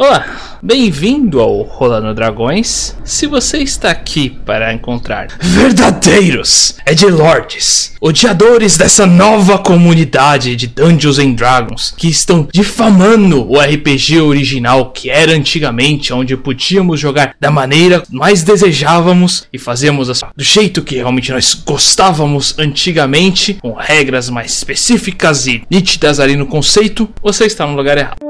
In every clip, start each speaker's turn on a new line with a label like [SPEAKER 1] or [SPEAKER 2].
[SPEAKER 1] Olá, bem-vindo ao Rolando Dragões. Se você está aqui para encontrar verdadeiros Edgelords, odiadores dessa nova comunidade de Dungeons and Dragons que estão difamando o RPG original que era antigamente, onde podíamos jogar da maneira mais desejávamos e fazíamos do jeito que realmente nós gostávamos antigamente, com regras mais específicas e nítidas ali no conceito, você está no lugar errado.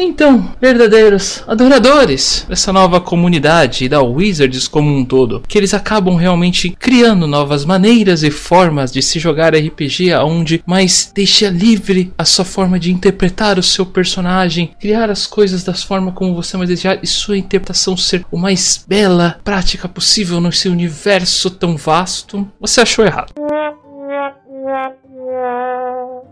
[SPEAKER 1] Então, verdadeiros adoradores dessa nova comunidade e da Wizards como um todo, que eles acabam realmente criando novas maneiras e formas de se jogar RPG onde mais deixa livre a sua forma de interpretar o seu personagem, criar as coisas da forma como você mais desejar e sua interpretação ser o mais bela, prática possível nesse universo tão vasto, você achou errado.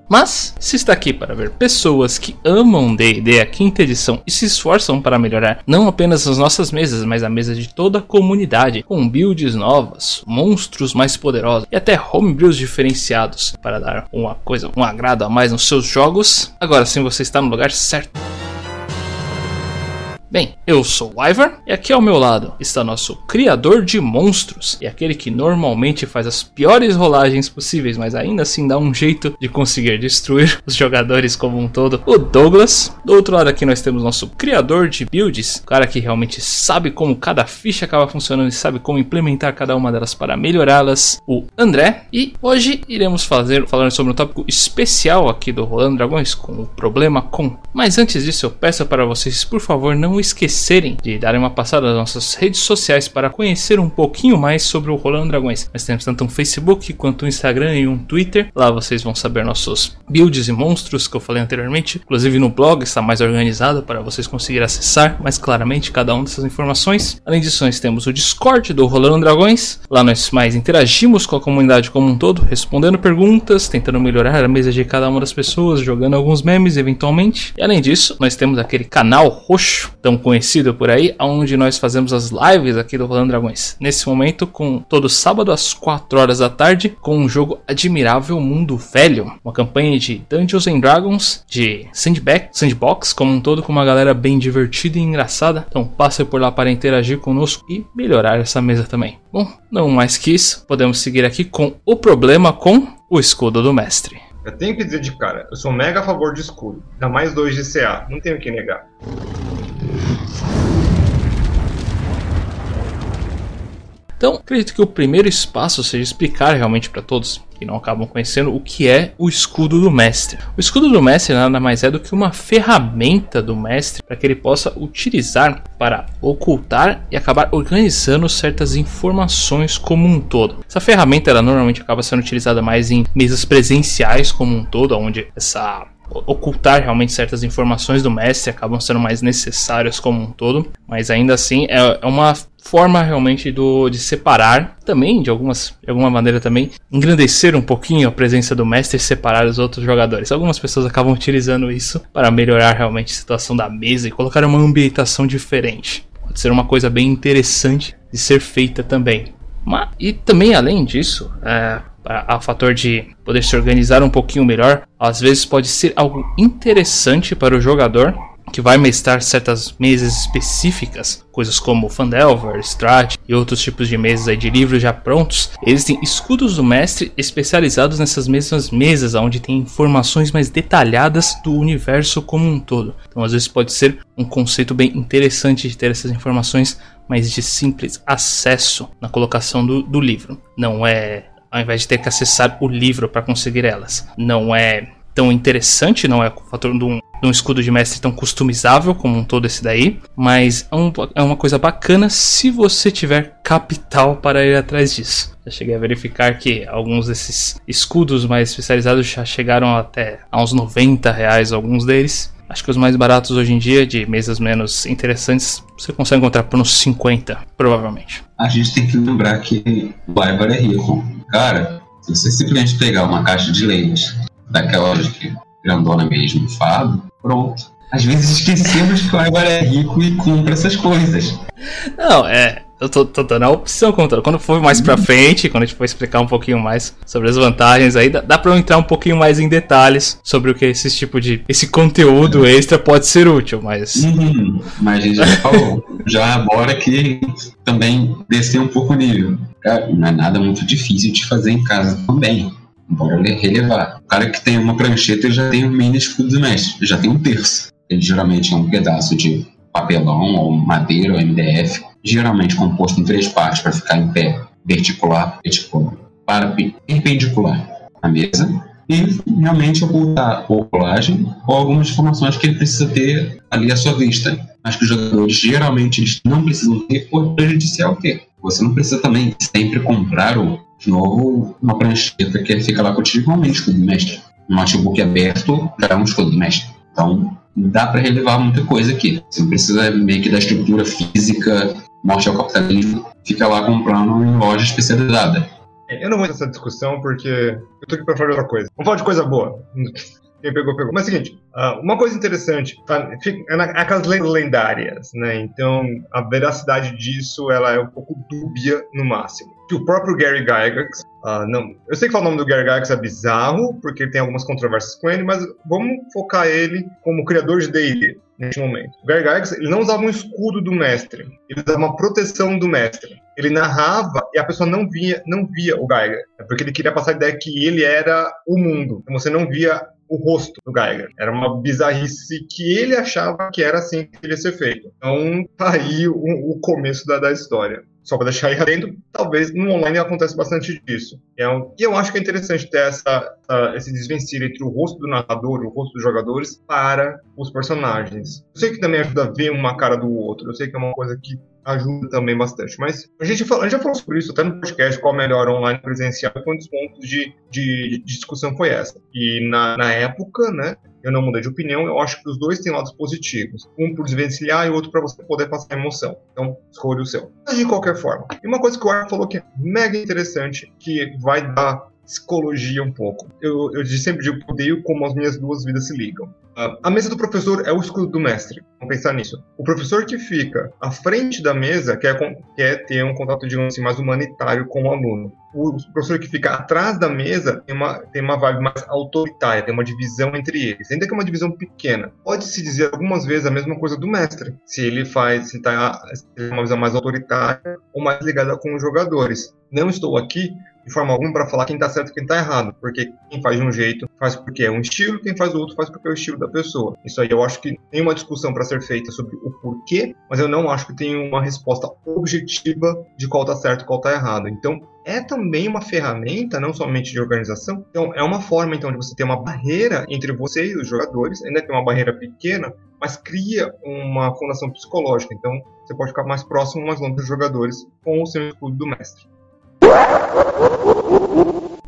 [SPEAKER 1] Mas, se está aqui para ver pessoas que amam D&D a quinta edição e se esforçam para melhorar não apenas as nossas mesas, mas a mesa de toda a comunidade, com builds novas, monstros mais poderosos e até homebrews diferenciados para dar uma coisa, um agrado a mais nos seus jogos, agora sim você está no lugar certo. Bem, eu sou o Ivar e aqui ao meu lado está nosso criador de monstros e aquele que normalmente faz as piores rolagens possíveis, mas ainda assim dá um jeito de conseguir destruir os jogadores como um todo, o Douglas. Do outro lado aqui nós temos nosso criador de builds, o cara que realmente sabe como cada ficha acaba funcionando e sabe como implementar cada uma delas para melhorá-las, o André. E hoje iremos fazer falar sobre um tópico especial aqui do Rolando Dragões com o problema com. Mas antes disso eu peço para vocês, por favor, não esquecerem de darem uma passada nas nossas redes sociais para conhecer um pouquinho mais sobre o Rolando Dragões. Nós temos tanto um Facebook quanto um Instagram e um Twitter. Lá vocês vão saber nossos builds e monstros que eu falei anteriormente. Inclusive no blog está mais organizado para vocês conseguirem acessar mais claramente cada uma dessas informações. Além disso, nós temos o Discord do Rolando Dragões. Lá nós mais interagimos com a comunidade como um todo, respondendo perguntas, tentando melhorar a mesa de cada uma das pessoas, jogando alguns memes eventualmente. E além disso, nós temos aquele canal roxo, tão conhecido por aí, onde nós fazemos as lives aqui do Rolando Dragões. Nesse momento, com todo sábado às 4 horas da tarde, com um jogo admirável Mundo Velho, uma campanha de Dungeons and Dragons, de sandbox, sandbox como um todo, com uma galera bem divertida e engraçada. Então passe por lá para interagir conosco e melhorar essa mesa também. Bom, não mais que isso, podemos seguir aqui com o problema com o escudo do mestre.
[SPEAKER 2] Eu tenho que dizer de cara, eu sou mega a favor de escudo. Dá mais dois de CA, não tenho que negar.
[SPEAKER 1] Então, acredito que o primeiro espaço seja explicar realmente para todos que não acabam conhecendo o que é o escudo do mestre. O escudo do mestre nada mais é do que uma ferramenta do mestre para que ele possa utilizar para ocultar e acabar organizando certas informações como um todo. Essa ferramenta ela normalmente acaba sendo utilizada mais em mesas presenciais como um todo, onde essa ocultar realmente certas informações do mestre acabam sendo mais necessárias como um todo, mas ainda assim é, é uma forma realmente do, de separar também, de, algumas, de alguma maneira também, engrandecer um pouquinho a presença do mestre e separar os outros jogadores. Algumas pessoas acabam utilizando isso para melhorar realmente a situação da mesa e colocar uma ambientação diferente. Pode ser uma coisa bem interessante de ser feita também. Mas, e também além disso, é, a, fator de poder se organizar um pouquinho melhor, às vezes pode ser algo interessante para o jogador que vai mestrar certas mesas específicas, coisas como Fandelver, Strat e outros tipos de mesas de livros já prontos, existem escudos do mestre especializados nessas mesmas mesas, onde tem informações mais detalhadas do universo como um todo. Então, às vezes pode ser um conceito bem interessante de ter essas informações, mas de simples acesso na colocação do, do livro. Não é ao invés de ter que acessar o livro para conseguir elas. Não é tão interessante, não é o fator de um, um, escudo de mestre tão customizável como um todo esse daí, mas é, um, é, uma coisa bacana se você tiver capital para ir atrás disso. Já cheguei a verificar que alguns desses escudos mais especializados já chegaram até a uns 90 reais, alguns deles. Acho que os mais baratos hoje em dia, de mesas menos interessantes, você consegue encontrar por uns 50, provavelmente.
[SPEAKER 3] A gente tem que lembrar que o Ivar é rico. Cara, se você simplesmente pegar uma caixa de leite daquela que grandona mesmo, fado, pronto. Às vezes esquecemos que o Ivar é rico e compra essas coisas.
[SPEAKER 1] Não, é. Eu tô, tô dando a opção contra. Quando for mais pra frente, quando a gente for explicar um pouquinho mais sobre as vantagens aí, dá, dá pra eu entrar um pouquinho mais em detalhes sobre o que esse tipo de. Esse conteúdo extra pode ser útil, mas.
[SPEAKER 3] Uhum, mas a gente já falou. já bora que também descer um pouco o nível. Cara, não é nada muito difícil de fazer em casa também. Bora relevar. O cara que tem uma prancheta já tem um mini escudo do mestre, já tem um terço. Ele geralmente é um pedaço de papelão ou madeira ou MDF geralmente composto em três partes para ficar em pé, verticular, verticular, para perpendicular à mesa e realmente ocultar ou colagem ou algumas informações que ele precisa ter ali à sua vista, mas que os jogadores geralmente eles não precisam ter por prejudicial ter. Você não precisa também sempre comprar o, de novo uma prancheta que fica lá contigo igualmente escudo do mestre. Um notebook aberto já é um escudo do mestre. Então, dá para relevar muita coisa aqui. Você não precisa meio que da estrutura física morte ao capitalismo, fica lá comprando em loja especializada.
[SPEAKER 2] Eu não vou nessa discussão porque eu tô aqui pra falar outra coisa. Vamos falar de coisa boa. Quem pegou, pegou. Mas é o seguinte, uh, uma coisa interessante, tá, é, na, é aquelas lendárias, né? Então, a veracidade disso, ela é um pouco dúbia no máximo. Que o próprio Gary Gygax, uh, não, eu sei que o nome do Gary Gygax é bizarro, porque tem algumas controvérsias com ele, mas vamos focar ele como criador de D&D neste momento. O Gary Gygax, ele não usava um escudo do mestre, ele usava uma proteção do mestre. Ele narrava e a pessoa não via, não via o Gygax, porque ele queria passar a ideia que ele era o mundo. Então você não via o rosto do Geiger. Era uma bizarrice que ele achava que era assim que ia ser feito. Então, tá aí o, o começo da, da história só para deixar aí adendo, talvez no online acontece bastante disso. É um, e eu acho que é interessante ter essa, uh, esse desvencilho entre o rosto do narrador e o rosto dos jogadores para os personagens. Eu sei que também ajuda a ver uma cara do outro, eu sei que é uma coisa que ajuda também bastante. Mas a gente, fala, a gente já falou sobre isso até no podcast, qual melhor online presencial, quantos pontos de, de, de discussão foi essa. E na, na época, né, eu não mudei de opinião, eu acho que os dois têm lados positivos. Um por desvencilhar e outro para você poder passar emoção. Então, escolha o seu. Mas de qualquer forma. E uma coisa que o Arthur falou que é mega interessante, que vai dar psicologia um pouco. Eu, eu sempre digo que odeio como as minhas duas vidas se ligam. A mesa do professor é o escudo do mestre. Vamos pensar nisso. O professor que fica à frente da mesa quer, quer ter um contato, digamos assim, mais humanitário com o aluno. O professor que fica atrás da mesa tem uma, tem uma vibe mais autoritária, tem uma divisão entre eles. Ainda que é uma divisão pequena. Pode-se dizer algumas vezes a mesma coisa do mestre. Se ele faz, se está uma visão mais autoritária ou mais ligada com os jogadores. Não estou aqui de forma alguma para falar quem tá certo e quem tá errado, porque quem faz de um jeito faz porque é um estilo, quem faz do outro faz porque é o estilo da pessoa. Isso aí eu acho que tem uma discussão para ser feita sobre o porquê, mas eu não acho que tem uma resposta objetiva de qual tá certo e qual tá errado. Então, é também uma ferramenta, não somente de organização. Então, é uma forma então de você ter uma barreira entre você e os jogadores, ainda que uma barreira pequena, mas cria uma fundação psicológica. Então, você pode ficar mais próximo, mais longe dos jogadores com o seu escudo do mestre.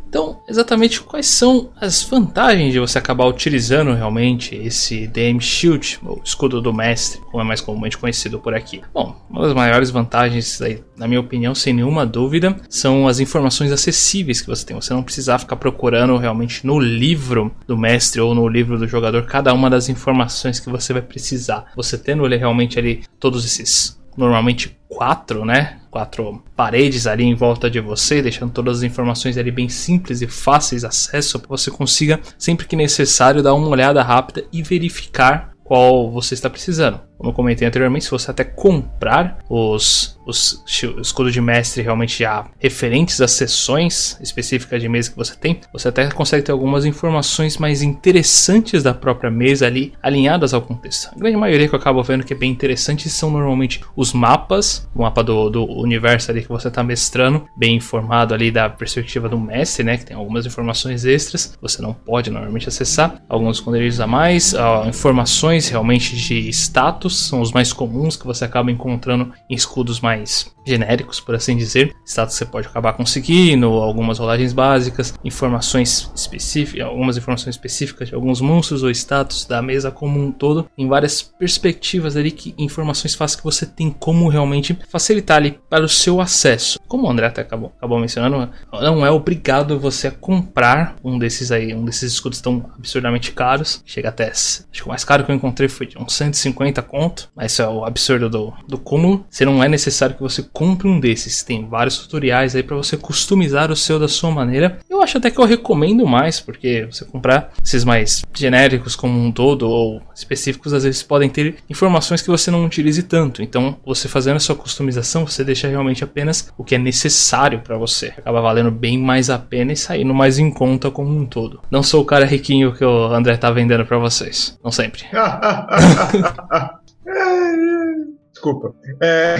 [SPEAKER 1] Então, exatamente quais são as vantagens de você acabar utilizando realmente esse DM Shield, ou escudo do mestre, como é mais comumente conhecido por aqui? Bom, uma das maiores vantagens, na minha opinião, sem nenhuma dúvida, são as informações acessíveis que você tem. Você não precisar ficar procurando realmente no livro do mestre ou no livro do jogador cada uma das informações que você vai precisar. Você tendo realmente ali todos esses normalmente quatro, né? Quatro paredes ali em volta de você, deixando todas as informações ali bem simples e fáceis de acesso para você consiga sempre que necessário dar uma olhada rápida e verificar qual você está precisando. Como eu comentei anteriormente, se você até comprar os, os, escudos de mestre realmente já referentes às sessões específicas de mesa que você tem, você até consegue ter algumas informações mais interessantes da própria mesa ali, alinhadas ao contexto. A grande maioria que eu acabo vendo que é bem interessante são normalmente os mapas, o mapa do, do universo ali que você está mestrando, bem informado ali da perspectiva do mestre, né, que tem algumas informações extras, você não pode normalmente acessar, alguns esconderijos a mais, informações realmente de status são os mais comuns que você acaba encontrando em escudos mais genéricos, por assim dizer. Status você pode acabar conseguindo, algumas rolagens básicas, informações específicas, algumas informações específicas de alguns monstros ou status da mesa como um todo, em várias perspectivas ali que informações fáceis que você tem como realmente facilitar ali para o seu acesso. Como o André até acabou, acabou mencionando, não é obrigado você a comprar um desses aí, um desses escudos tão absurdamente caros. Chega até, acho que o mais caro que eu encontrei foi de uns 150 conto, mas isso é o absurdo do, do cúmulo. Se não é necessário que você compre um desses. Tem vários tutoriais aí para você customizar o seu da sua maneira. Eu acho até que eu recomendo mais, porque você comprar esses mais genéricos como um todo ou específicos, às vezes podem ter informações que você não utilize tanto. Então, você fazendo a sua customização, você deixa realmente apenas o que é necessário para você. Acaba valendo bem mais a pena e saindo mais em conta como um todo. Não sou o cara riquinho que o André tá vendendo para vocês. Não sempre.
[SPEAKER 2] Desculpa. É...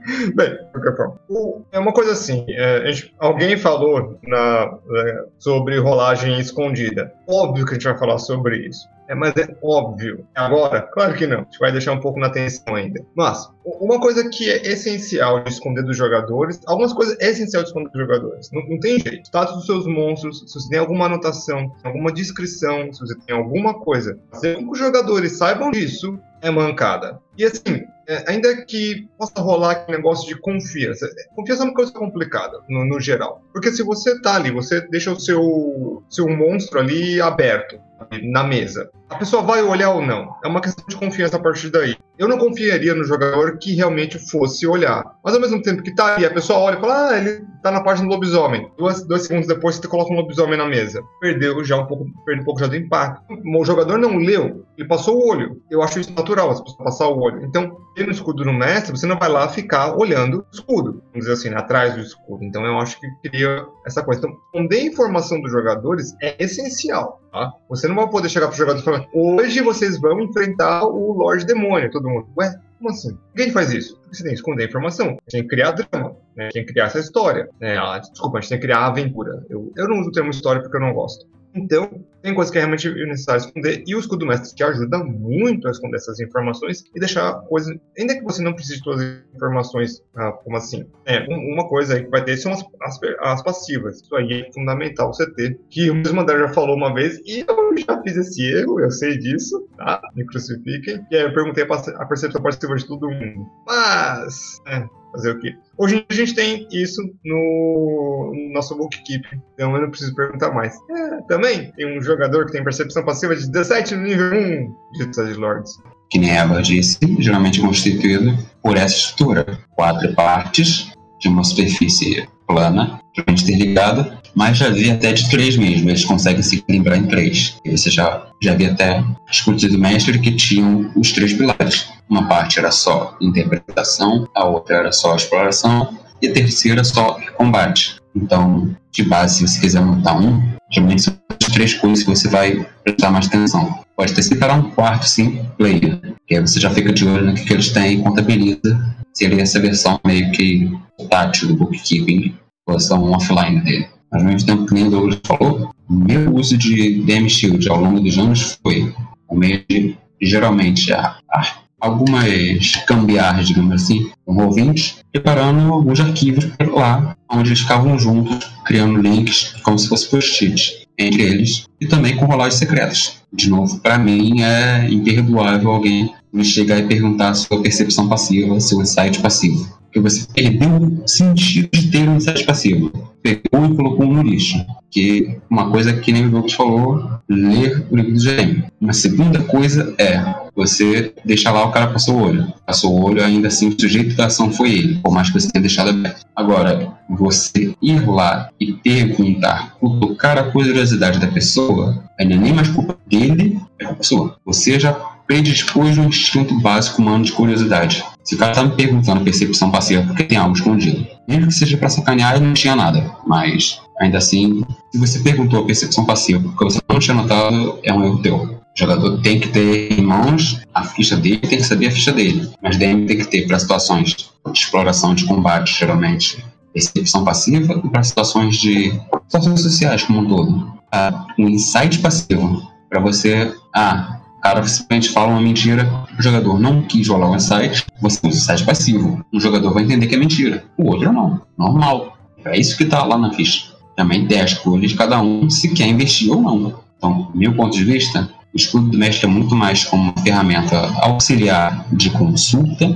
[SPEAKER 2] Bem. É uma coisa assim, é, gente, alguém falou na, é, sobre rolagem escondida. Óbvio que a gente vai falar sobre isso. É, mas é óbvio. Agora, claro que não. A gente vai deixar um pouco na atenção ainda. Mas, uma coisa que é essencial de esconder dos jogadores, algumas coisas é essencial de esconder dos jogadores. Não, não tem jeito. Status dos seus monstros, se você tem alguma anotação, alguma descrição, se você tem alguma coisa, fazer com que os jogadores saibam disso é mancada. E assim, é, ainda que possa rolar aquele negócio de confiança. Confiança é uma coisa complicada, no, no, geral. Porque se você tá ali, você deixa o seu, seu monstro ali aberto, na mesa. A pessoa vai olhar ou não. É uma questão de confiança a partir daí. Eu não confiaria no jogador que realmente fosse olhar. Mas ao mesmo tempo que tá ali, a pessoa olha e fala, ah, ele tá na página do lobisomem. Dois, dois segundos depois você coloca um lobisomem na mesa. Perdeu já um pouco, perdeu um pouco já do impacto. O jogador não leu, ele passou o olho. Eu acho isso natural, as pessoas passar o olho. Então, tendo escudo no mestre, você não vai lá ficar olhando o escudo. Vamos dizer assim, né, atrás do escudo. Então eu acho que cria essa coisa. Então, esconder informação dos jogadores é essencial. Tá? Você não vai poder chegar para o jogador e falar: hoje vocês vão enfrentar o Lorde Demônio. Todo mundo, ué, como assim? Quem faz isso? Porque você tem que esconder a informação, tem que criar drama, né? tem que criar essa história. Né? Ah, desculpa, a gente tem que criar aventura. Eu, eu não uso o termo história porque eu não gosto. Então, tem coisas que é realmente necessário esconder, e o escudo mestre te ajuda muito a esconder essas informações e deixar coisas. Ainda que você não precise de todas as informações, ah, como assim? É, uma coisa aí que vai ter são as, as, as, passivas. Isso aí é fundamental você ter. Que o mesmo André já falou uma vez, e eu já fiz esse erro, eu sei disso, tá? Me crucifiquem. E aí eu perguntei a, a percepção passiva de todo mundo. Mas. É, fazer o quê? Hoje a gente tem isso no, no nosso bookkeeping, então eu não preciso perguntar mais. É, também tem um jogador que tem percepção passiva de 17 no nível 1 de Sage Lords.
[SPEAKER 3] Que nem a Eva disse, geralmente constituído por essa estrutura. Quatro partes de uma superfície plana, geralmente interligada, mas já vi até de três mesmo, eles conseguem se equilibrar em três. Você já, já vi até escutas do mestre que tinham os três pilares. Uma parte era só interpretação, a outra era só exploração, e a terceira só combate. Então, de base, se você quiser montar um, geralmente são as três coisas que você vai prestar mais atenção. Pode até separar um quarto, sim, player, que aí você já fica de olho no que, que eles têm e contabiliza se ele é essa versão meio que tátil do bookkeeping, versão offline dele. Mas ao mesmo tempo que nem Douglas falou, o meu uso de DM Shield ao longo dos anos foi o meio de, geralmente, a, a algumas cambiarras, digamos assim, com ouvintes, preparando alguns arquivos lá, onde eles ficavam juntos, criando links como se fosse post-it entre eles, e também com rolagens secretas. De novo, para mim é imperdoável alguém me chegar e perguntar sua percepção passiva, seu insight passivo. Porque você perdeu o sentido de ter um passivo. Pegou e colocou no lixo. Que uma coisa que nem o Douglas falou, ler o livro do GM. Uma segunda coisa é você deixar lá o cara passou o olho. Passou o olho, ainda assim o sujeito da ação foi ele, por mais que você tenha deixado aberto. Agora, você ir lá e perguntar, tocar a curiosidade da pessoa, ainda nem mais culpa dele, é culpa sua. Você já predispôs um instinto básico humano de curiosidade. Se o cara tá me perguntando percepção passiva porque tem algo escondido, mesmo que seja para sacanear, ele não tinha nada. Mas, ainda assim, se você perguntou a percepção passiva porque você não tinha notado, é um erro teu. O jogador tem que ter em mãos a ficha dele, tem que saber a ficha dele. Mas DM tem que ter para situações de exploração de combate, geralmente, percepção passiva, e para situações de situações sociais como um todo. Ah, um insight passivo para você, ah, cara simplesmente fala uma mentira, o jogador não quis rolar o insight, você usa o insight passivo. Um jogador vai entender que é mentira, o outro não. Normal. É isso que está lá na ficha. Também tem a escolha de cada um se quer investir ou não. Então, meu ponto de vista, o escudo do mestre é muito mais como uma ferramenta auxiliar de consulta,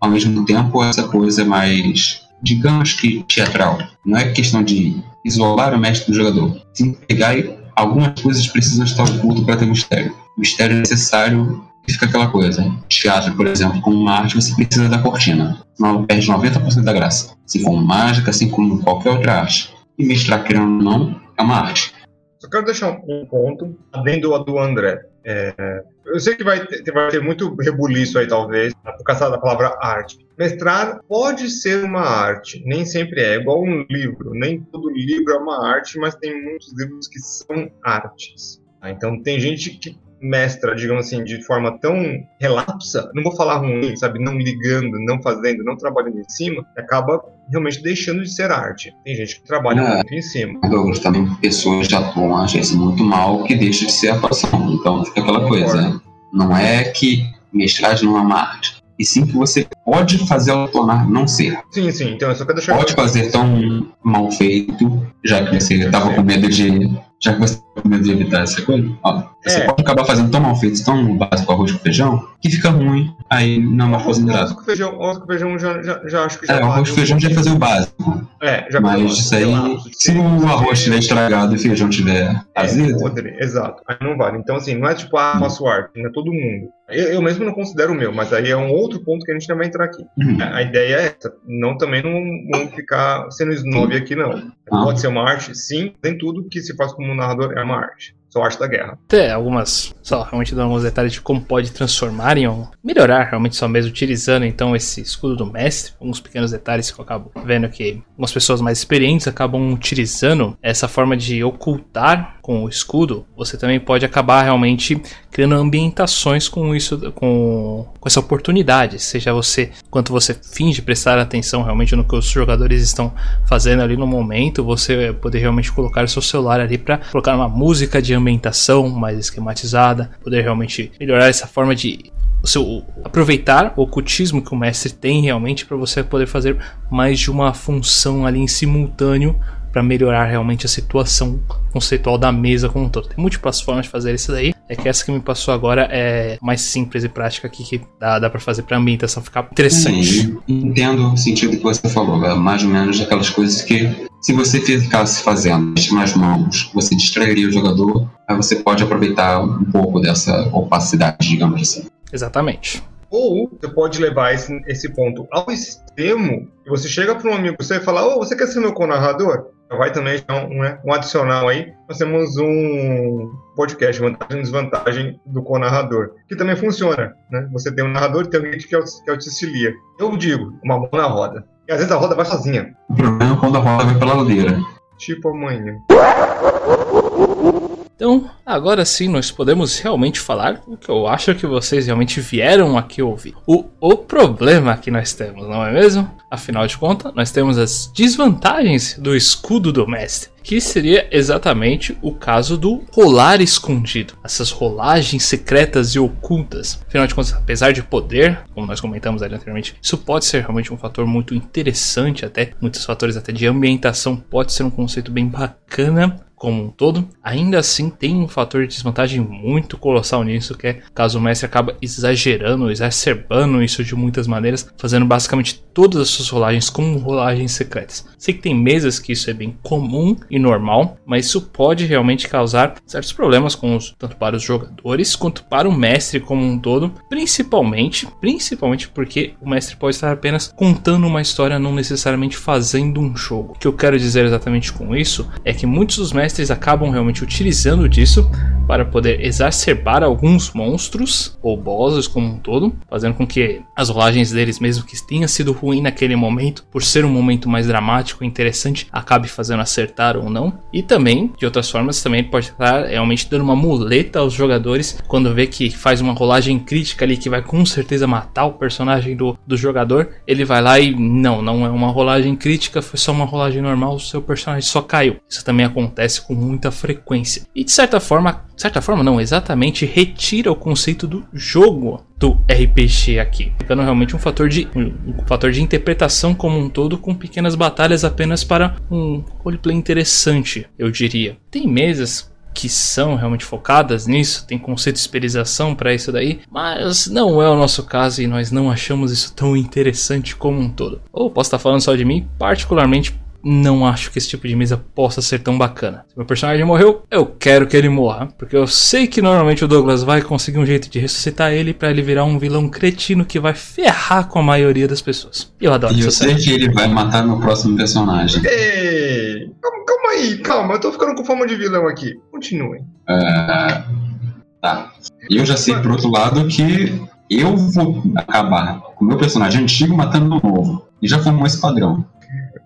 [SPEAKER 3] ao mesmo tempo essa coisa é mais, digamos que teatral. Não é questão de isolar o mestre do jogador, sim pegar e algumas coisas precisam estar ocultas para ter mistério mistério necessário fica aquela coisa. Teatro, por exemplo, com uma arte, você precisa da cortina. Senão perde 90% da graça. Se for mágica, assim como qualquer outra arte. E mestrar, querendo ou não, é uma arte.
[SPEAKER 2] Só quero deixar um ponto, adendo a do André. É, eu sei que vai ter, vai ter muito rebuliço aí, talvez, por causa da palavra arte. Mestrar pode ser uma arte, nem sempre é. É igual um livro. Nem todo livro é uma arte, mas tem muitos livros que são artes. Tá? Então, tem gente que mestra, digamos assim, de forma tão relapsa, não vou falar ruim, sabe, não ligando, não fazendo, não trabalhando em cima, acaba realmente deixando de ser arte. Tem gente que trabalha é, muito em cima.
[SPEAKER 3] Douglas, também pessoas já atuam às vezes muito mal que deixa de ser atuação. Então fica aquela coisa, né? Não é que mestragem não é uma arte e sim que você pode fazer ela tornar não ser.
[SPEAKER 2] Sim, sim, então eu só quero deixar.
[SPEAKER 3] Pode fazer tão mal feito, já que você estava com medo de. Já que você com medo de evitar essa coisa, ó, você é. pode acabar fazendo tão mal feito, tão básico arroz com feijão, que fica ruim, aí não é uma coisa
[SPEAKER 2] Arroz com feijão, arroz com feijão já, já, já acho que já.
[SPEAKER 3] É, arroz com feijão já fazer o básico.
[SPEAKER 2] É, já
[SPEAKER 3] Mas isso aí, se o arroz estiver estragado e o feijão estiver é, azedo.
[SPEAKER 2] exato, aí não vale. Então, assim, não é tipo, ah, faço arte, não é todo mundo. Eu, eu, mesmo não considero o meu, mas aí é um outro ponto que a gente não vai entrar aqui. Uhum. A, a, ideia é essa, não também não vamos ficar sendo snob aqui, não. Ah. Pode ser uma arte, sim, nem tudo que se faz como narrador é uma arte são arte da guerra.
[SPEAKER 1] Até algumas, só realmente dando alguns detalhes de como pode transformar em um, melhorar realmente só mesmo utilizando então esse escudo do mestre, alguns pequenos detalhes que eu acabo vendo que algumas pessoas mais experientes acabam utilizando essa forma de ocultar com o escudo, você também pode acabar realmente criando ambientações com isso, com, com essa oportunidade, seja você, quanto você finge prestar atenção realmente no que os jogadores estão fazendo ali no momento, você poder realmente colocar seu celular ali para colocar uma música de ambientação mais esquematizada, poder realmente melhorar essa forma de seu, aproveitar o ocultismo que o mestre tem realmente para você poder fazer mais de uma função ali em simultâneo para melhorar realmente a situação conceitual da mesa como um todo. Tem múltiplas formas de fazer isso daí. É que essa que me passou agora é mais simples e prática aqui que dá, dá para fazer para a ambientação ficar interessante.
[SPEAKER 3] Sim, entendo o sentido que você falou, é mais ou menos aquelas coisas que se você ficasse fazendo nas mãos, você distrairia o jogador, aí você pode aproveitar um pouco dessa opacidade, digamos assim.
[SPEAKER 1] Exatamente.
[SPEAKER 2] Ou você pode levar esse, esse ponto ao extremo e você chega para um amigo você e fala: Ô, oh, você quer ser meu co-narrador? Vai também um, né, um adicional aí. Nós temos um podcast, vantagem e desvantagem do co-narrador, que também funciona. Né? Você tem um narrador e tem alguém que, que auxilia. Eu digo, uma mão na roda. E às vezes a roda vai sozinha.
[SPEAKER 3] O problema é quando a roda vai pela ladeira.
[SPEAKER 2] Tipo amanhã.
[SPEAKER 1] Então, agora sim nós podemos realmente falar o que eu acho que vocês realmente vieram aqui ouvir. O, o problema que nós temos, não é mesmo? Afinal de contas, nós temos as desvantagens do escudo do mestre, que seria exatamente o caso do rolar escondido, essas rolagens secretas e ocultas. Afinal de contas, apesar de poder, como nós comentamos ali anteriormente, isso pode ser realmente um fator muito interessante, até muitos fatores até de ambientação pode ser um conceito bem bacana como um todo, ainda assim tem um fator de desvantagem muito colossal nisso, que é caso o mestre acaba exagerando, exacerbando isso de muitas maneiras, fazendo basicamente todas as suas rolagens como rolagens secretas. Sei que tem mesas que isso é bem comum e normal, mas isso pode realmente causar certos problemas com os, tanto para os jogadores quanto para o mestre como um todo, principalmente, principalmente porque o mestre pode estar apenas contando uma história, não necessariamente fazendo um jogo. O que eu quero dizer exatamente com isso é que muitos dos mestres mestres acabam realmente utilizando disso para poder exacerbar alguns monstros ou bosses como um todo, fazendo com que as rolagens deles, mesmo que tenha sido ruim naquele momento, por ser um momento mais dramático e interessante, acabe fazendo acertar ou não. E também, de outras formas, também pode estar realmente dando uma muleta aos jogadores quando vê que faz uma rolagem crítica ali que vai com certeza matar o personagem do, do jogador. Ele vai lá e não, não é uma rolagem crítica, foi só uma rolagem normal, o seu personagem só caiu. Isso também acontece com muita frequência. E de certa forma, certa forma não, exatamente retira o conceito do jogo do RPG aqui, ficando realmente um fator de um fator de interpretação como um todo com pequenas batalhas apenas para um roleplay interessante, eu diria. Tem mesas que são realmente focadas nisso, tem conceito de esperização para isso daí, mas não é o nosso caso e nós não achamos isso tão interessante como um todo. Ou posso estar falando só de mim, particularmente não acho que esse tipo de mesa possa ser tão bacana. Se meu personagem morreu, eu quero que ele morra, porque eu sei que normalmente o Douglas vai conseguir um jeito de ressuscitar ele para ele virar um vilão cretino que vai ferrar com a maioria das pessoas. E eu adoro
[SPEAKER 3] E eu sei que ele vai matar meu próximo personagem.
[SPEAKER 2] Ei, calma, calma aí, calma, eu tô ficando com fama de vilão aqui. Continuem.
[SPEAKER 3] Ah, tá. E eu já sei, por outro lado, que eu vou acabar com o meu personagem antigo matando o novo. E já formou esse padrão.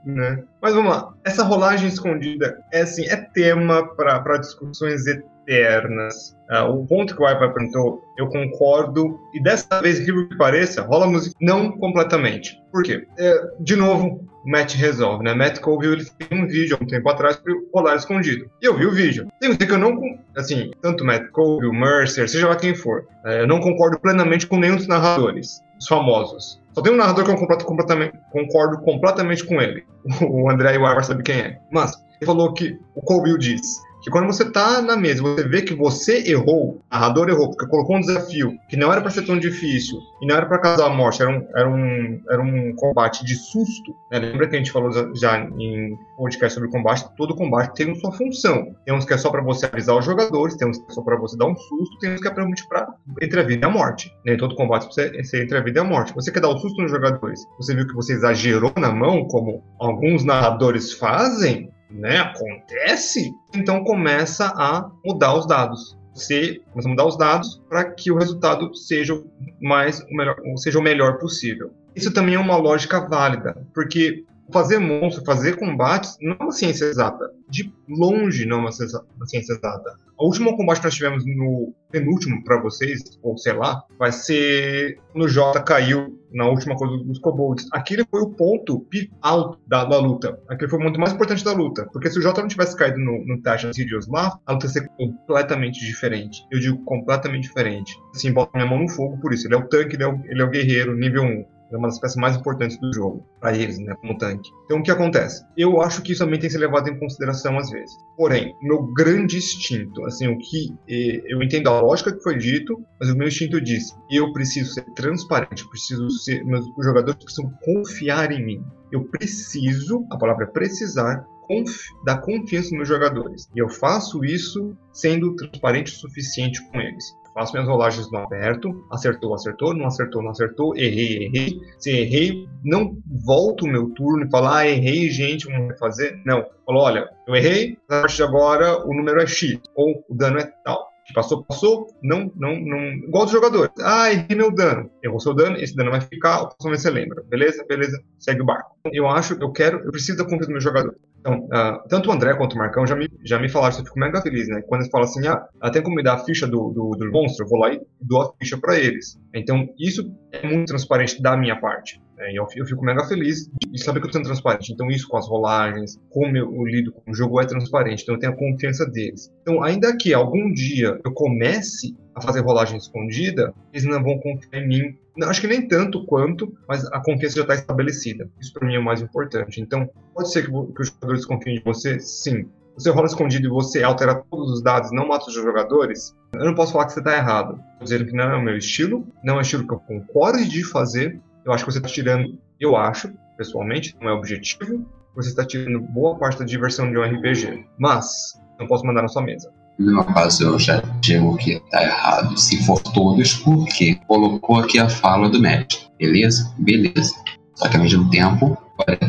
[SPEAKER 2] Né? Mas vamos lá. Essa rolagem escondida é assim, é tema para discussões eternas. Ah, o ponto que o Ipa perguntou, eu concordo. E dessa vez, que pareça, rola música não completamente. Por quê? É, de novo, Matt resolve, né? Matt Colville ele tem um vídeo há um tempo atrás para rolar escondido. E eu vi o vídeo. Tem que eu não, assim, tanto Matt Colville, Mercer, seja lá quem for, é, eu não concordo plenamente com nenhum dos narradores, os famosos. Só tem um narrador que eu completo- completamente, concordo completamente com ele. O André Iwar sabe quem é. Mas ele falou que o Colville diz que quando você tá na mesa, você vê que você errou, o narrador errou, porque colocou um desafio que não era pra ser tão difícil e não era pra causar a morte, era um, era um, era um combate de susto. né? Lembra que a gente falou já- em podcast sobre combate? Todo combate tem sua função. Tem uns que é só pra você avisar os jogadores, tem uns que é só pra você dar um susto, tem uns que é realmente pra entre a vida e a morte. Nem todo combate ser entre a vida e a morte. Você quer dar o susto nos jogadores, você viu que você exagerou na mão, como alguns narradores fazem, né? Acontece, então começa a mudar os dados. Você começa a mudar os dados para que o resultado seja o mais o melhor, seja o melhor possível. Isso também é uma lógica válida, porque fazer monstro, fazer combates, não é uma ciência exata. De longe não é uma ciência exata. O último combate que nós tivemos no penúltimo para vocês, ou sei lá, vai ser quando o Jota caiu na última coisa dos kobolds. Aquele foi o ponto alto da, da luta. Aquele foi o ponto mais importante da luta. Porque se o Jota não tivesse caído no, no Tash Insidious lá, a luta ia ser completamente diferente. Eu digo completamente diferente. Assim, bota minha mão no fogo por isso. Ele é o tanque, ele é o, ele é o guerreiro, nível 1 é uma das peças mais importantes do jogo, para eles, né, como tanque. Então o que acontece? Eu acho que isso também tem que ser levado em consideração às vezes. Porém, meu grande instinto, assim, o que eh, eu entendo a lógica que foi dito, mas o meu instinto diz: eu preciso ser transparente, eu preciso ser, meus jogadores precisam confiar em mim. Eu preciso, a palavra é precisar, conf- dar confiança nos meus jogadores. E eu faço isso sendo transparente o suficiente com eles. Faço minhas rolagens no aberto, acertou, acertou, não acertou, não acertou, errei, errei. Se errei, não volto o meu turno e falo, ah, errei, gente, vamos refazer. Não, falo, olha, eu errei, a partir de agora o número é X, ou o dano é tal. Passou, passou, não, não, não. Igual dos jogadores. Ah, errei meu dano. Errou seu dano, esse dano vai ficar, o próximo você lembra. Beleza? Beleza, segue o barco. Eu acho, eu quero, eu preciso da confiança do meu jogador. Então, ah, tanto o André quanto o Marcão já me, já me falaram eu fico mega feliz, né? Quando eles falam assim, ah, tem como me dar a ficha do, do, do monstro, eu vou lá e dou a ficha pra eles. Então, isso é muito transparente da minha parte. E eu, eu fico mega feliz de saber que eu tô sendo transparente. Então, isso com as rolagens, como eu, eu lido com o jogo é transparente. Então, eu tenho a confiança deles. Então, ainda que algum dia eu comece a fazer rolagem escondida, eles não vão confiar em mim. Não, acho que nem tanto quanto, mas a confiança já está estabelecida. Isso para mim é o mais importante. Então, pode ser que, que os jogadores confiem em você? Sim. Você rola escondido e você altera todos os dados, não mata os jogadores? Eu não posso falar que você está errado. Estou dizendo que não é o meu estilo, não é o estilo que eu concordo de fazer. Eu acho que você está tirando, eu acho, pessoalmente, não é objetivo, você está tirando boa parte da diversão de um RPG. Mas, não posso mandar na sua mesa.
[SPEAKER 3] No caso, eu já digo que tá errado. Se for todos, porque colocou aqui a fala do mestre. Beleza? Beleza. Só que ao mesmo tempo,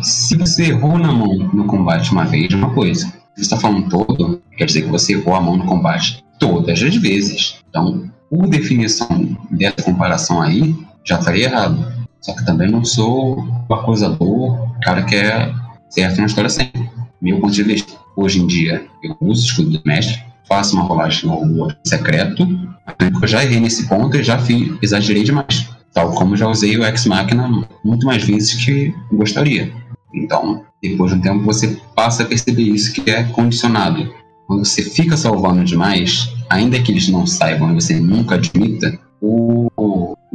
[SPEAKER 3] se você errou na mão no combate uma vez, é uma coisa. Se você tá falando todo, quer dizer que você errou a mão no combate todas as vezes. Então, por definição dessa comparação aí, já estaria errado. Só que também não sou o acusador, cara que é certo na história sempre. Meu ponto de vista. Hoje em dia, eu uso o escudo do mestre, faço uma rolagem no outro secreto, eu já errei nesse ponto e já fiz, exagerei demais. Tal como já usei o X-Machina muito mais vezes que gostaria. Então, depois de um tempo, você passa a perceber isso que é condicionado. Quando você fica salvando demais, ainda que eles não saibam e você nunca admita, o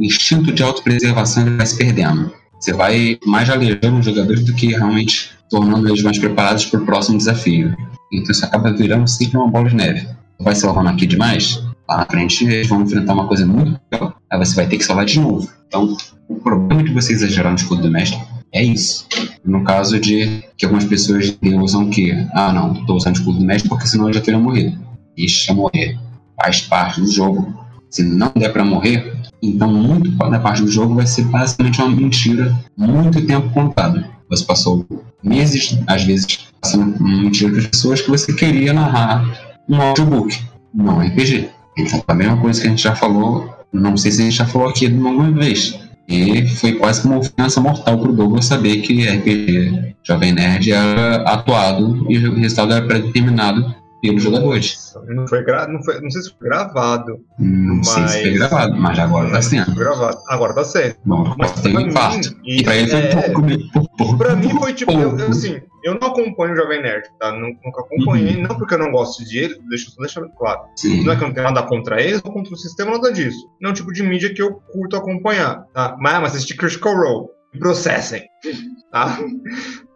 [SPEAKER 3] instinto de autopreservação vai se perdendo. Você vai mais alejando os jogadores do que realmente tornando eles mais preparados para o próximo desafio. Então isso acaba virando sempre uma bola de neve. Vai salvando aqui demais, lá na frente eles vão enfrentar uma coisa muito pior, aí você vai ter que salvar de novo. Então, o problema de você exagerar no escudo do mestre é isso. No caso de que algumas pessoas usam que, ah não, tô usando o escudo do mestre porque senão eu já teria morrido. Deixa morrer. Faz parte do jogo. Se não der para morrer, então muito da parte do jogo vai ser basicamente uma mentira, muito tempo contado. Você passou meses, às vezes, passando uma mentira para as pessoas que você queria narrar um audiobook, não RPG. Então, a mesma coisa que a gente já falou, não sei se a gente já falou aqui alguma vez. E foi quase uma ofensa mortal para o Douglas saber que RPG Jovem Nerd era atuado e o resultado era pré-determinado pelos jogadores.
[SPEAKER 2] Não foi, gra... não foi não sei se foi gravado.
[SPEAKER 3] Não mas... sei se foi gravado, mas agora tá sendo.
[SPEAKER 2] Gravado. Agora tá sendo.
[SPEAKER 3] Bom, mas tem um infarto.
[SPEAKER 2] E, pra ele foi é... por, por, Pra mim foi tipo, eu, assim, eu não acompanho o Jovem Nerd, tá? Nunca acompanhei, uhum. não porque eu não gosto de ele, deixa eu deixar claro. Sim. Não é que eu não tenho nada contra eles ou contra o sistema, nada disso. Não é um tipo de mídia que eu curto acompanhar, tá? Mas, mas assistir Critical Role, processem, tá?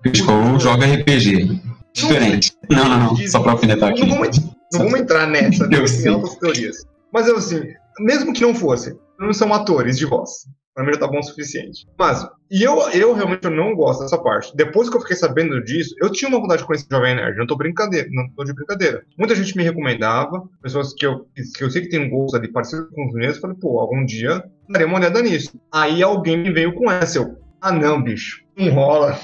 [SPEAKER 3] Critical Role joga RPG. Diferente. Não, não, não. Só pra alfinetar aqui.
[SPEAKER 2] Não vamos, não vamos entrar nessa, né? tem altas teorias. Mas eu, assim, mesmo que não fosse, não são atores de voz. Pra mim já tá bom o suficiente. Mas, e eu, eu realmente eu não gosto dessa parte. Depois que eu fiquei sabendo disso, eu tinha uma vontade de conhecer o Jovem Nerd. Não tô brincadeira, não tô de brincadeira. Muita gente me recomendava, pessoas que eu, que eu sei que tem um gosto ali parecido com os meus, eu falei, pô, algum dia darei uma olhada nisso. Aí alguém me veio com essa, eu, ah não, bicho, não rola.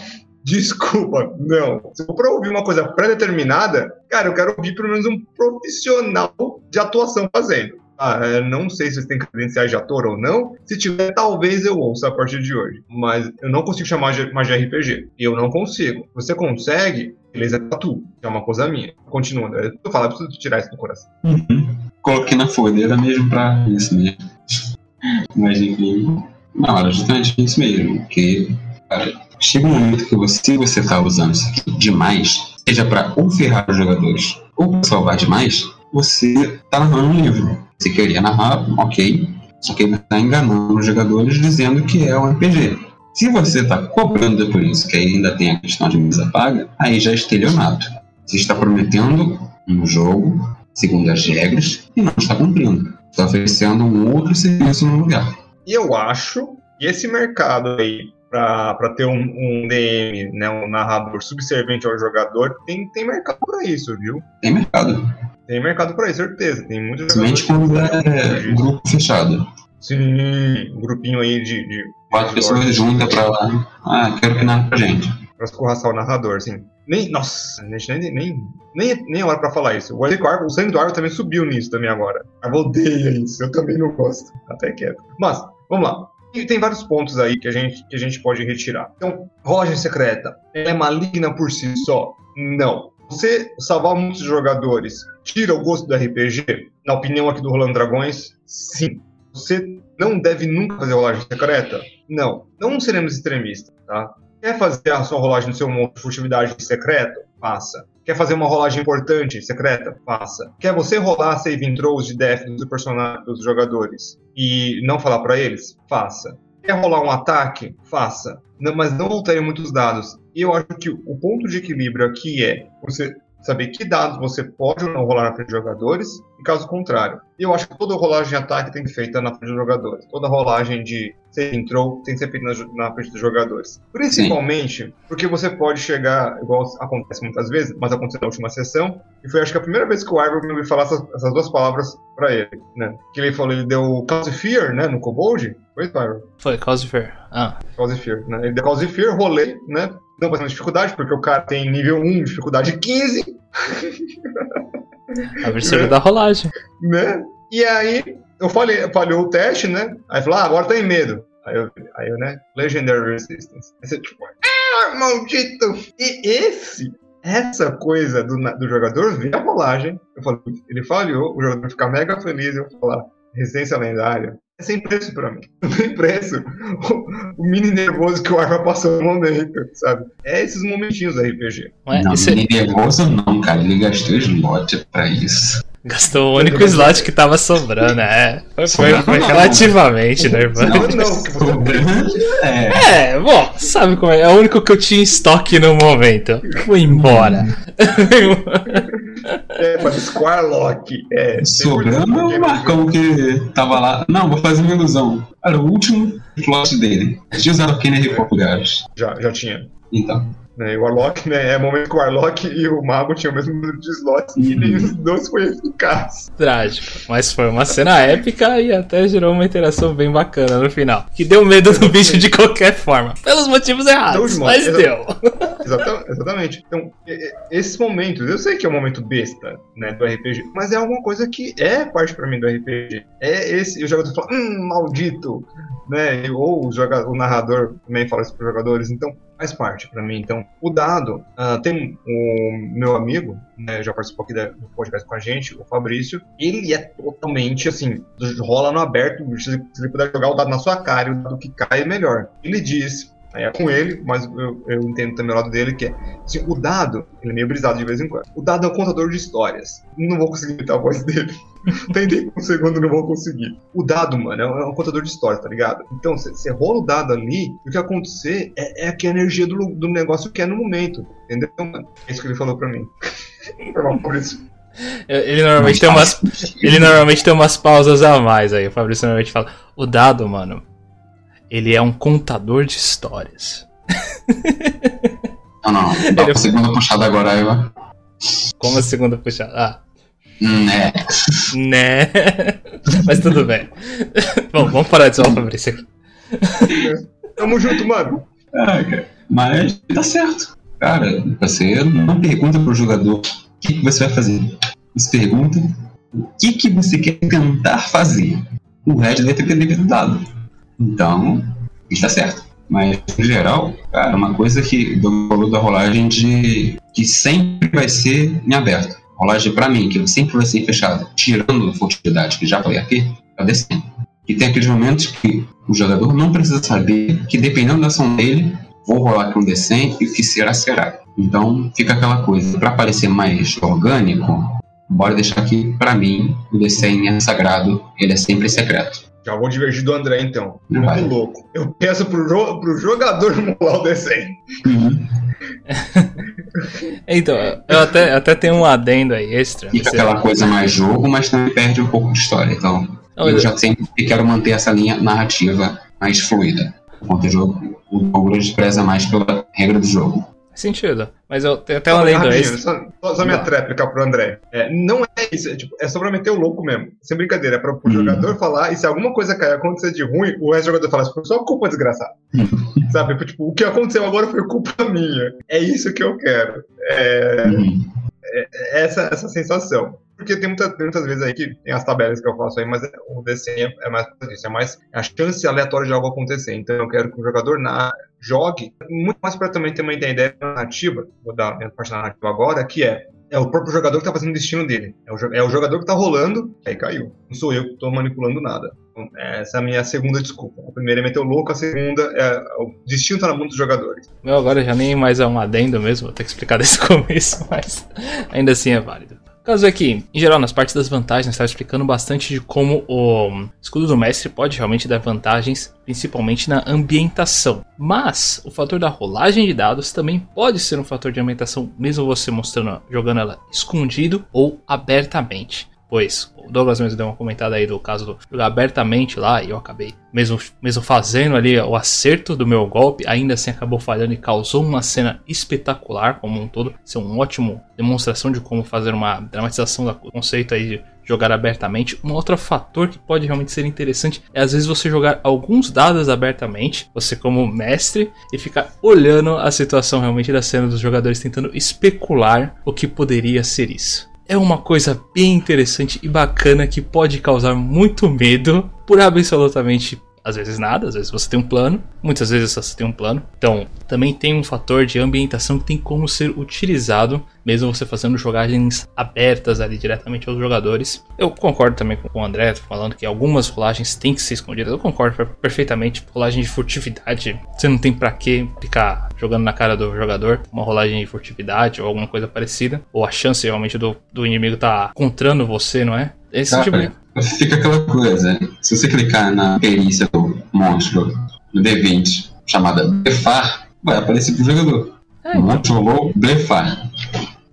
[SPEAKER 2] Desculpa, não. Se for ouvir uma coisa pré-determinada, cara, eu quero ouvir pelo menos um profissional de atuação fazendo. Ah, não sei se vocês têm credenciais de ator ou não. Se tiver, talvez eu ouça a partir de hoje. Mas eu não consigo chamar de magia RPG. Eu não consigo. Você consegue, beleza, é tu. É uma coisa minha. Continuando. Eu falo, eu preciso tirar isso do coração.
[SPEAKER 3] Uhum. Coloquei na folha mesmo pra isso mesmo. Mas enfim. Não, era justamente isso mesmo. Porque, cara, chega um momento que você, se você tá usando isso aqui demais, seja para ou ferrar os jogadores ou para salvar demais, você tá narrando um livro. Você queria narrar, ok, só que você tá enganando os jogadores dizendo que é um RPG. Se você está cobrando por isso, que ainda tem a questão de mesa paga, aí já é estelionato. Você está prometendo um jogo, segundo as regras, e não está cumprindo. Está oferecendo um outro serviço no lugar.
[SPEAKER 2] E eu acho que esse mercado aí para ter um, um, DM, né, um narrador subserviente ao jogador, tem, tem mercado para isso, viu?
[SPEAKER 3] Tem mercado.
[SPEAKER 2] Tem mercado para isso, certeza. Tem muitos
[SPEAKER 3] Principalmente quando é grupo fechado.
[SPEAKER 2] Sim, um grupinho aí de. de
[SPEAKER 3] Quatro pessoas juntas pra lá. Ah, quero que narre pra gente.
[SPEAKER 2] Pra escorraçar o narrador, sim. Nem, nossa, a gente nem, nem, nem, nem é hora pra falar isso. O, o sangue do Arvo também subiu nisso também agora. Eu odeia isso, eu também não gosto. Até quieto. Mas, vamos lá. E tem vários pontos aí que a gente, que a gente pode retirar. Então, rolagem secreta, é maligna por si só? Não. Você salvar muitos jogadores tira o gosto do RPG? Na opinião aqui do Rolando Dragões, sim. Você não deve nunca fazer rolagem secreta? Não. Não seremos extremistas, tá? Quer fazer a sua rolagem no seu monte de furtividade secreto? Faça. Quer fazer uma rolagem importante, secreta? Faça. Quer você rolar save throws de def dos personagens, dos jogadores e não falar para eles? Faça. Quer rolar um ataque? Faça. Não, mas não altere muitos dados. E eu acho que o ponto de equilíbrio aqui é você saber que dados você pode ou não rolar na frente dos jogadores, e caso contrário. E eu acho que toda rolagem de ataque tem que ser feita na frente dos jogadores. Toda rolagem de save entrou tem que ser feita na, na frente dos jogadores. Principalmente Sim. porque você pode chegar, igual acontece muitas vezes, mas aconteceu na última sessão, e foi acho que a primeira vez que o Ivor me ouviu falar essas, essas, duas palavras para ele, né? Que ele falou, ele deu Cause Fear, né, no Kobold. Foi, Ivor?
[SPEAKER 1] Foi, Cause Fear. Ah.
[SPEAKER 2] Cause Fear, né? Ele deu Cause Fear, rolei, né? Não passando dificuldade, porque o cara tem nível 1, dificuldade 15.
[SPEAKER 1] A versão né? da rolagem.
[SPEAKER 2] Né? E aí, eu falei, falhou o teste, né? Aí falou, ah, agora tem medo. Aí eu, aí eu, né? Legendary Resistance. Aí você, tipo, ah, maldito! E esse, essa coisa do, do jogador ver a rolagem. Eu falei, ele falhou, o jogador fica mega feliz. Eu falar, resistência lendária é sem preço pra mim. Não tem preço. O, o, mini nervoso que o Arma passou no momento, sabe? É esses momentinhos da RPG.
[SPEAKER 3] Ué, não, esse... mini nervoso não, cara. Ele gastou slot pra isso.
[SPEAKER 1] Gastou o único slot que tava sobrando, é. Foi, foi, relativamente nervoso. Não, não, sobrando, é. é, bom, sabe como é? É o único que eu tinha em estoque no momento. Fui embora.
[SPEAKER 2] é, mas Squarlock. É,
[SPEAKER 3] sobrando é o Marcão que tava lá. Não, vou fazer uma ilusão. Era o último slot dele. Tinha usado Kenner Repopulares.
[SPEAKER 2] Já, já tinha.
[SPEAKER 3] Então.
[SPEAKER 2] Né, o Warlock, né? É o momento que o Warlock e o Mago tinham o mesmo número de slots e os dois foram eficazes.
[SPEAKER 1] Trágico. Mas foi uma cena épica e até gerou uma interação bem bacana no final. Que deu medo do bicho de qualquer forma. Pelos motivos errados.
[SPEAKER 2] modo,
[SPEAKER 1] mas deu.
[SPEAKER 2] Exata- exatamente. Então, esses momentos, eu sei que é um momento besta, né, do RPG, mas é alguma coisa que é parte pra mim do RPG. É esse, o jogador fala, hum, maldito, né, ou o, joga, o narrador também fala isso pros jogadores, então faz parte pra mim. Então, o dado, ah, tem o meu amigo, né, já participou aqui do podcast com a gente, o Fabrício, ele é totalmente assim, rola no aberto, se ele puder jogar o dado na sua cara e o dado que cai é melhor. Ele diz, é com ele, mas eu, eu entendo também o lado dele, que é assim, o dado, ele é meio brisado de vez em quando. O dado é um contador de histórias. Não vou conseguir imitar a voz dele. Tentei por um segundo, não vou conseguir. O dado, mano, é um, é um contador de histórias, tá ligado? Então, você rola o dado ali, e o que acontecer é, é que a energia do, do negócio que é no momento. Entendeu, mano? É isso que ele falou pra mim. Foi mal por isso.
[SPEAKER 1] Ele normalmente tem umas. Ele normalmente tem umas pausas a mais aí. O Fabrício normalmente fala. O dado, mano. Ele é um contador de histórias.
[SPEAKER 3] Não, não. Dá
[SPEAKER 1] Ele-
[SPEAKER 3] uma segunda puxada agora, eu.
[SPEAKER 1] Como a segunda puxada. Ah,
[SPEAKER 3] Hum, é.
[SPEAKER 1] né? Mas tudo bem. Bom, vamos parar de zoar o Fabrício aqui.
[SPEAKER 2] Tamo junto, mano.
[SPEAKER 3] Cara. Mas dá certo. Cara, você não pergunta pro jogador o que, que você vai fazer. Você pergunta o que, que você quer tentar fazer. O resto vai ter que ter dado. Então, está certo. Mas, no geral, cara, uma coisa que eu falou da rolagem de que sempre vai ser em aberto. Rolagem pra mim, que sempre vai ser fechada, tirando a furtividade, que já falei aqui, o descendo. E tem aqueles momentos que o jogador não precisa saber que, dependendo da ação dele, vou rolar aqui um D100 e o que será, será. Então fica aquela coisa, para parecer mais orgânico, bora deixar aqui, pra mim, o D100 é sagrado, ele é sempre secreto.
[SPEAKER 2] Já vou divergir do André, então.
[SPEAKER 3] Vai.
[SPEAKER 2] louco. Eu peço pro, jo pro jogador molar o D100.
[SPEAKER 3] Uhum.
[SPEAKER 1] Então, eu até, até tenho um adendo aí extra.
[SPEAKER 3] Fica aquela coisa mais jogo, mas também perde um pouco de história. Então,
[SPEAKER 1] Não,
[SPEAKER 3] eu já sempre quero manter essa linha narrativa mais fluida. Enquanto o jogo, o jogo despreza mais pela regra do jogo.
[SPEAKER 1] Faz sentido. Mas eu tenho até um adendo
[SPEAKER 2] Rapidinho,
[SPEAKER 1] extra.
[SPEAKER 2] só, só, minha tréplica pro André. É, não é isso, é, tipo, é só pra meter o louco mesmo. Sem brincadeira, é pra, pro
[SPEAKER 3] Hum.
[SPEAKER 2] jogador falar, e se alguma coisa cair acontecer de ruim, o resto do jogador fala, "Foi só culpa desgraçada. Sabe? Tipo, o que aconteceu agora foi culpa minha. É isso que eu quero. É,
[SPEAKER 3] Uhum.
[SPEAKER 2] é essa, essa sensação. Porque tem, muita- tem muitas vezes aí que tem as tabelas que eu faço aí, mas é- o desenho é mais por isso, é mais a chance aleatória de algo acontecer. Então eu quero que o jogador na, jogue, muito mais para também ter uma ideia narrativa, vou dar a parte narrativa agora, que é é o próprio jogador que tá fazendo o destino dele. É o, é o jogador que tá rolando, aí caiu. Não sou eu que tô manipulando nada. Então, essa é a minha segunda desculpa. A primeira é meter o louco, a segunda é o destino tá na mão dos jogadores.
[SPEAKER 1] Meu, agora já nem mais é um adendo mesmo, vou ter que explicar desde o começo, mas ainda assim é válido. Caso é que, em geral, nas partes das vantagens, estava explicando bastante de como o escudo do mestre pode realmente dar vantagens, principalmente na ambientação. Mas o fator da rolagem de dados também pode ser um fator de ambientação, mesmo você mostrando, jogando ela escondido ou abertamente. Pois o Douglas mesmo deu uma comentada aí do caso do jogar abertamente lá e eu acabei, mesmo, mesmo fazendo ali o acerto do meu golpe, ainda assim acabou falhando e causou uma cena espetacular como um todo. Isso é uma ótima demonstração de como fazer uma dramatização do conceito aí de jogar abertamente. Um outro fator que pode realmente ser interessante é às vezes você jogar alguns dados abertamente, você como mestre, e ficar olhando a situação realmente da cena dos jogadores tentando especular o que poderia ser isso é uma coisa bem interessante e bacana que pode causar muito medo por absolutamente às vezes nada, às vezes você tem um plano, muitas vezes você tem um plano. Então, também tem um fator de ambientação que tem como ser utilizado, mesmo você fazendo jogagens abertas ali diretamente aos jogadores. Eu concordo também com o André falando que algumas rolagens têm que ser escondidas. Eu concordo perfeitamente. Rolagem de furtividade, você não tem para que ficar jogando na cara do jogador uma rolagem de furtividade ou alguma coisa parecida, ou a chance realmente do, do inimigo tá encontrando você, não é? Esse tipo de
[SPEAKER 3] Fica aquela coisa, se você clicar na perícia do monstro no D20 chamada blefar, vai aparecer pro jogador.
[SPEAKER 1] É,
[SPEAKER 3] monstro rolou blefar.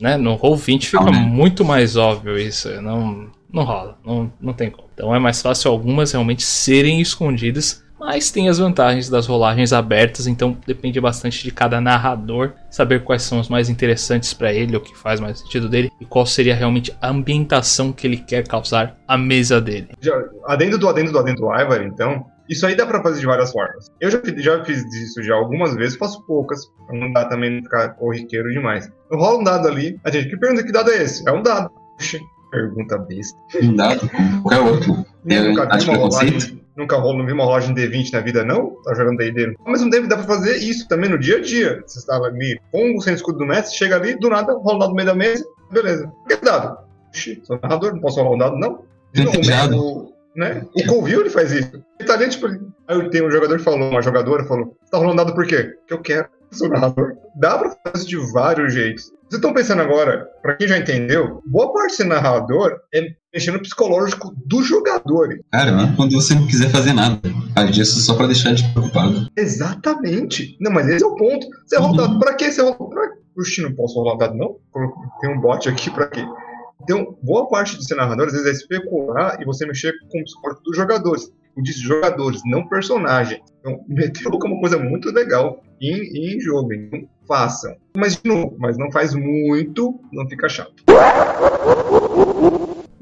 [SPEAKER 1] né? No Roll 20 fica
[SPEAKER 3] Não, né?
[SPEAKER 1] muito mais óbvio isso. Não, não rola, não, não tem como. Então é mais fácil algumas realmente serem escondidas, mas tem as vantagens das rolagens abertas, então depende bastante de cada narrador saber quais são os mais interessantes para ele, o que faz mais sentido dele e qual seria realmente a ambientação que ele quer causar à mesa dele.
[SPEAKER 2] Já, adendo do adendo do adendo do Ivar, então, isso aí dá pra fazer de várias formas. Eu já, já fiz isso já algumas vezes, faço poucas, pra não dá também ficar corriqueiro demais. Eu rolo um dado ali, a gente, que pergunta que dado é esse? É um dado. Puxa, pergunta besta.
[SPEAKER 3] Um dado qualquer outro.
[SPEAKER 2] Eu nunca vi
[SPEAKER 3] acho
[SPEAKER 2] uma
[SPEAKER 3] preconceito.
[SPEAKER 2] rolagem, nunca rolo, não vi uma rolagem D20 na vida, não? Tá jogando D&D. Mas não deve, dá pra fazer isso também no dia a dia. Você está ali com o sem escudo do mestre, chega ali, do nada, rola um dado no meio da mesa, beleza. Que dado? Puxa, sou narrador, não posso rolar um dado, não? Não, o,
[SPEAKER 3] Entediado.
[SPEAKER 2] o, né? o Colville ele faz isso. Ele tá ali, tipo, aí tem um jogador que falou, uma jogadora falou, tá rolando dado por quê? Que eu quero, eu sou narrador. Dá pra fazer de vários jeitos. Vocês estão pensando agora, pra quem já entendeu, boa parte ser narrador é mexer no psicológico dos jogadores.
[SPEAKER 3] Cara, mesmo quando você não quiser fazer nada, faz isso só pra deixar de preocupado.
[SPEAKER 2] Exatamente. Não, mas esse é o ponto. Você rola dado pra quê? Você rola pra Puxa, não posso rolar dado, não? Tem um bot aqui pra quê? Então, boa parte de ser narrador, às vezes, é especular e você mexer com o psicológico dos jogadores. Eu disse jogadores, não personagens. Então, meter louco é uma coisa muito legal em, em jogo. Então, façam. Mas, de novo, mas não faz muito, não fica chato.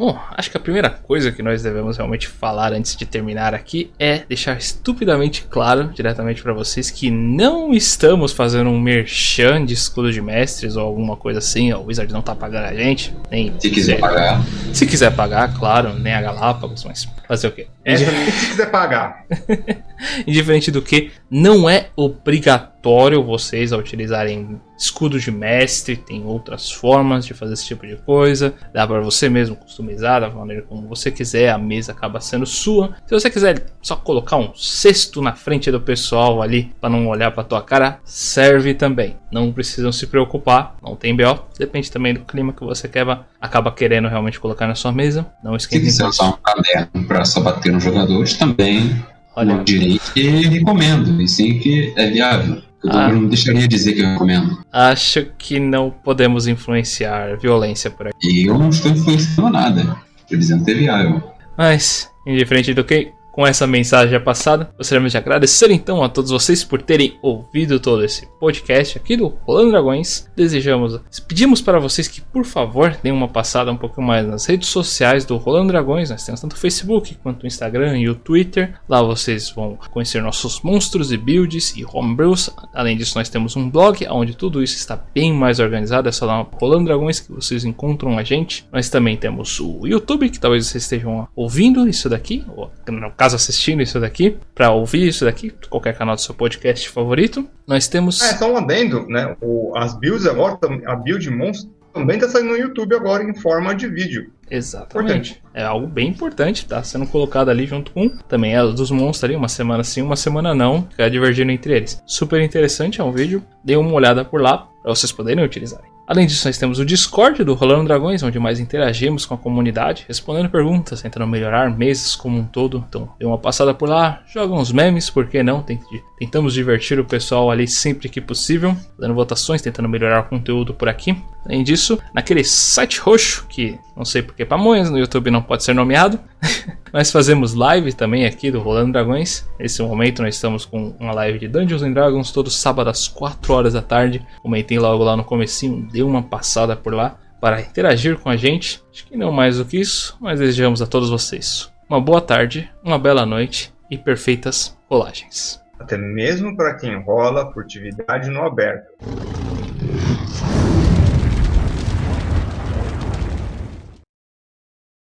[SPEAKER 1] Bom, acho que a primeira coisa que nós devemos realmente falar antes de terminar aqui é deixar estupidamente claro, diretamente para vocês, que não estamos fazendo um merchan de escudo de mestres ou alguma coisa assim. O Wizard não tá pagando a gente, nem
[SPEAKER 3] Se quiser pagar,
[SPEAKER 1] Se quiser pagar, claro, nem a Galápagos, mas fazer o quê?
[SPEAKER 2] Essa, se quiser pagar.
[SPEAKER 1] Indiferente do que, não é obrigatório vocês a utilizarem escudo de mestre, tem outras formas de fazer esse tipo de coisa. Dá para você mesmo customizar da maneira como você quiser, a mesa acaba sendo sua. Se você quiser só colocar um cesto na frente do pessoal ali para não olhar para tua cara, serve também. Não precisam se preocupar, não tem BO. Depende também do clima que você quer, acaba querendo realmente colocar na sua mesa. Não
[SPEAKER 3] se
[SPEAKER 1] esqueça
[SPEAKER 3] quiser usar um caderno pra só bater nos jogadores, também
[SPEAKER 1] Olha,
[SPEAKER 3] não direi que recomendo, e sim que é viável. Eu
[SPEAKER 1] Ah.
[SPEAKER 3] não deixaria de dizer que eu recomendo.
[SPEAKER 1] acho que não podemos influenciar violência por aqui.
[SPEAKER 3] E eu não estou influenciando nada. Estou dizendo que é viável.
[SPEAKER 1] Mas, indiferente do que, com essa mensagem já passada, gostaríamos de agradecer então a todos vocês por terem ouvido todo esse podcast aqui do Rolando Dragões. Desejamos, pedimos para vocês que, por favor, deem uma passada um pouco mais nas redes sociais do Rolando Dragões. Nós temos tanto o Facebook quanto o Instagram e o Twitter. Lá vocês vão conhecer nossos monstros e builds e homebrews. Além disso, nós temos um blog onde tudo isso está bem mais organizado. É só dar Rolando Dragões que vocês encontram a gente. Nós também temos o YouTube, que talvez vocês estejam ouvindo isso daqui, ou caso assistindo isso daqui, para ouvir isso daqui, qualquer canal do seu podcast favorito. Nós temos.
[SPEAKER 2] É só um adendo, né? O, as builds agora, a build monstro também tá saindo no YouTube agora em forma de vídeo.
[SPEAKER 1] Exatamente. É algo bem importante, tá sendo colocado ali junto com também a dos monstros ali, uma semana sim, uma semana não, ficar divergindo entre eles. Super interessante, é um vídeo, dê uma olhada por lá para vocês poderem utilizarem. Além disso, nós temos o Discord do Rolando Dragões, onde mais interagimos com a comunidade, respondendo perguntas, tentando melhorar mesas como um todo. Então, dê uma passada por lá, joga uns memes, por que não? Tent- Tentamos divertir o pessoal ali sempre que possível, dando votações, tentando melhorar o conteúdo por aqui. Além disso, naquele site roxo, que não sei porque pamonhas no YouTube não pode ser nomeado, nós fazemos live também aqui do Rolando Dragões. Nesse momento nós estamos com uma live de Dungeons and Dragons todo sábado às 4 horas da tarde. Comentei logo lá no comecinho, dê uma passada por lá para interagir com a gente. Acho que não mais do que isso, mas desejamos a todos vocês uma boa tarde, uma bela noite e perfeitas rolagens.
[SPEAKER 2] Até mesmo para quem rola furtividade no aberto.